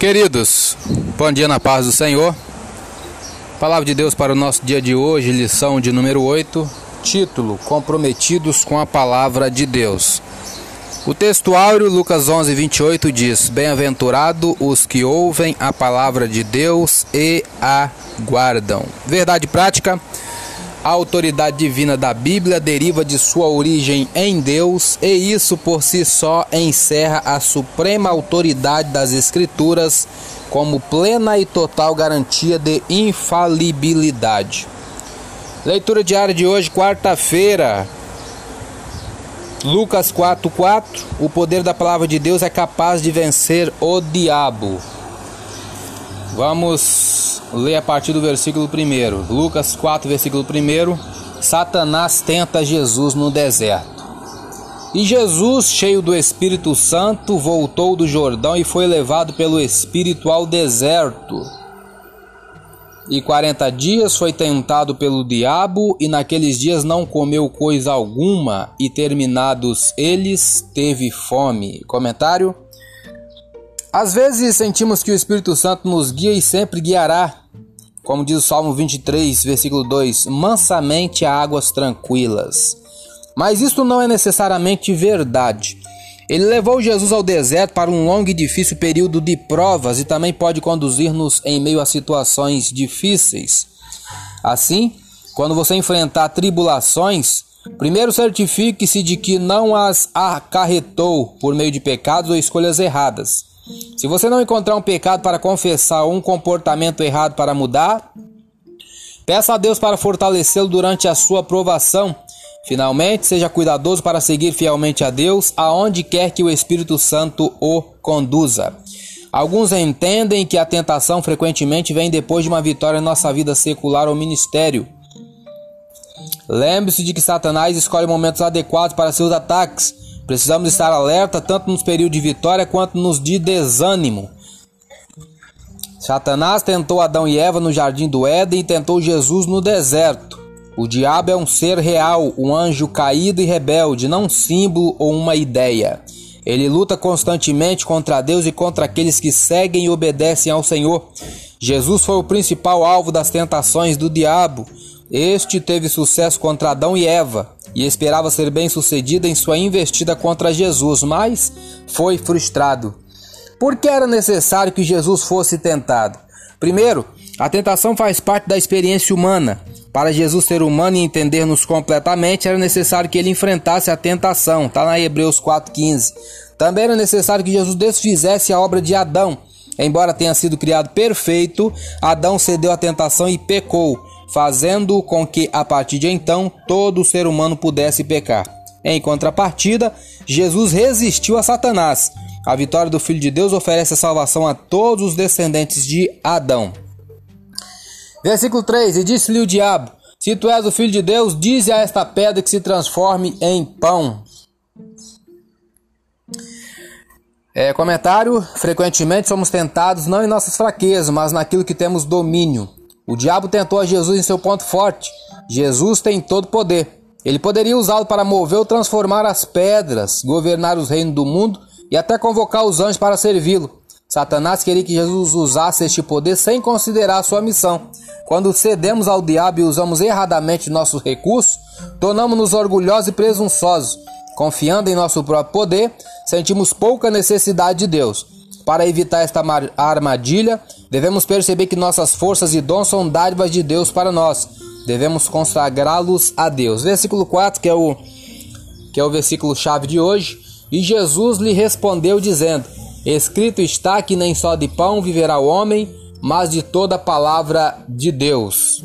Queridos, bom dia na paz do Senhor. Palavra de Deus para o nosso dia de hoje, lição de número 8, título: Comprometidos com a palavra de Deus. O texto áureo, Lucas 11, 28, diz: Bem-aventurado os que ouvem a palavra de Deus e a guardam. Verdade prática. A autoridade divina da Bíblia deriva de sua origem em Deus, e isso por si só encerra a suprema autoridade das Escrituras como plena e total garantia de infalibilidade. Leitura diária de hoje, quarta-feira. Lucas 4:4 O poder da palavra de Deus é capaz de vencer o diabo. Vamos ler a partir do versículo 1. Lucas 4, versículo 1. Satanás tenta Jesus no deserto. E Jesus, cheio do Espírito Santo, voltou do Jordão e foi levado pelo Espírito ao deserto. E quarenta dias foi tentado pelo diabo, e naqueles dias não comeu coisa alguma, e terminados eles, teve fome. Comentário? Às vezes sentimos que o Espírito Santo nos guia e sempre guiará, como diz o Salmo 23, versículo 2: mansamente a águas tranquilas. Mas isso não é necessariamente verdade. Ele levou Jesus ao deserto para um longo e difícil período de provas e também pode conduzir-nos em meio a situações difíceis. Assim, quando você enfrentar tribulações, primeiro certifique-se de que não as acarretou por meio de pecados ou escolhas erradas. Se você não encontrar um pecado para confessar ou um comportamento errado para mudar, peça a Deus para fortalecê-lo durante a sua provação. Finalmente, seja cuidadoso para seguir fielmente a Deus aonde quer que o Espírito Santo o conduza. Alguns entendem que a tentação frequentemente vem depois de uma vitória em nossa vida secular ou ministério. Lembre-se de que Satanás escolhe momentos adequados para seus ataques. Precisamos estar alerta tanto nos períodos de vitória quanto nos de desânimo. Satanás tentou Adão e Eva no jardim do Éden e tentou Jesus no deserto. O diabo é um ser real, um anjo caído e rebelde, não um símbolo ou uma ideia. Ele luta constantemente contra Deus e contra aqueles que seguem e obedecem ao Senhor. Jesus foi o principal alvo das tentações do diabo. Este teve sucesso contra Adão e Eva e esperava ser bem sucedido em sua investida contra Jesus, mas foi frustrado. Por que era necessário que Jesus fosse tentado? Primeiro, a tentação faz parte da experiência humana. Para Jesus ser humano e entender-nos completamente, era necessário que ele enfrentasse a tentação. Está na Hebreus 4,15. Também era necessário que Jesus desfizesse a obra de Adão. Embora tenha sido criado perfeito, Adão cedeu à tentação e pecou fazendo com que a partir de então todo ser humano pudesse pecar. Em contrapartida, Jesus resistiu a Satanás. A vitória do Filho de Deus oferece a salvação a todos os descendentes de Adão. Versículo 3: E disse-lhe o diabo: Se tu és o Filho de Deus, dize a esta pedra que se transforme em pão. É, comentário: Frequentemente somos tentados não em nossas fraquezas, mas naquilo que temos domínio. O diabo tentou a Jesus em seu ponto forte. Jesus tem todo poder. Ele poderia usá-lo para mover ou transformar as pedras, governar os reinos do mundo e até convocar os anjos para servi-lo. Satanás queria que Jesus usasse este poder sem considerar sua missão. Quando cedemos ao diabo e usamos erradamente nossos recursos, tornamos-nos orgulhosos e presunçosos. Confiando em nosso próprio poder, sentimos pouca necessidade de Deus. Para evitar esta armadilha, devemos perceber que nossas forças e dons são dádivas de Deus para nós. Devemos consagrá-los a Deus. Versículo 4, que é o que é o versículo chave de hoje. E Jesus lhe respondeu dizendo: Escrito está que nem só de pão viverá o homem, mas de toda a palavra de Deus.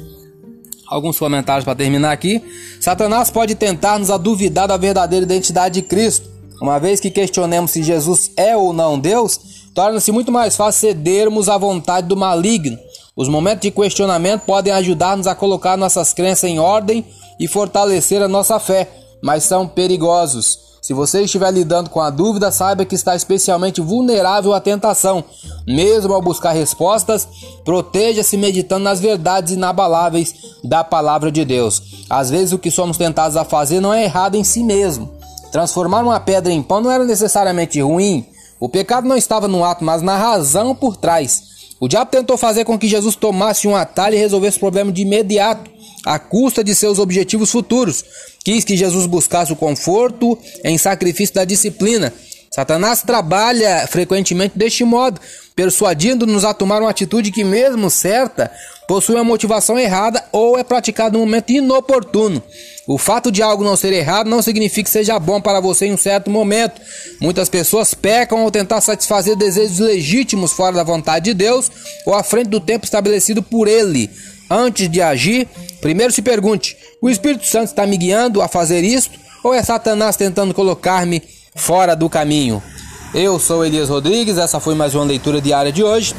Alguns comentários para terminar aqui. Satanás pode tentar-nos a duvidar da verdadeira identidade de Cristo. Uma vez que questionemos se Jesus é ou não Deus, torna-se muito mais fácil cedermos à vontade do maligno. Os momentos de questionamento podem ajudar-nos a colocar nossas crenças em ordem e fortalecer a nossa fé, mas são perigosos. Se você estiver lidando com a dúvida, saiba que está especialmente vulnerável à tentação. Mesmo ao buscar respostas, proteja-se meditando nas verdades inabaláveis da palavra de Deus. Às vezes, o que somos tentados a fazer não é errado em si mesmo. Transformar uma pedra em pão não era necessariamente ruim, O pecado não estava no ato, mas na razão por trás. O diabo tentou fazer com que Jesus tomasse um atalho e resolvesse o problema de imediato, à custa de seus objetivos futuros. Quis que Jesus buscasse o conforto em sacrifício da disciplina. Satanás trabalha frequentemente deste modo, persuadindo-nos a tomar uma atitude que, mesmo certa, possui uma motivação errada ou é praticada no momento inoportuno. O fato de algo não ser errado não significa que seja bom para você em um certo momento. Muitas pessoas pecam ao tentar satisfazer desejos legítimos fora da vontade de Deus ou à frente do tempo estabelecido por Ele. Antes de agir, primeiro se pergunte: o Espírito Santo está me guiando a fazer isto ou é Satanás tentando colocar-me fora do caminho? Eu sou Elias Rodrigues, essa foi mais uma leitura diária de hoje.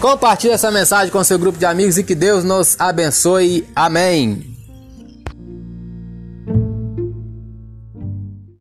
Compartilhe essa mensagem com seu grupo de amigos e que Deus nos abençoe. Amém.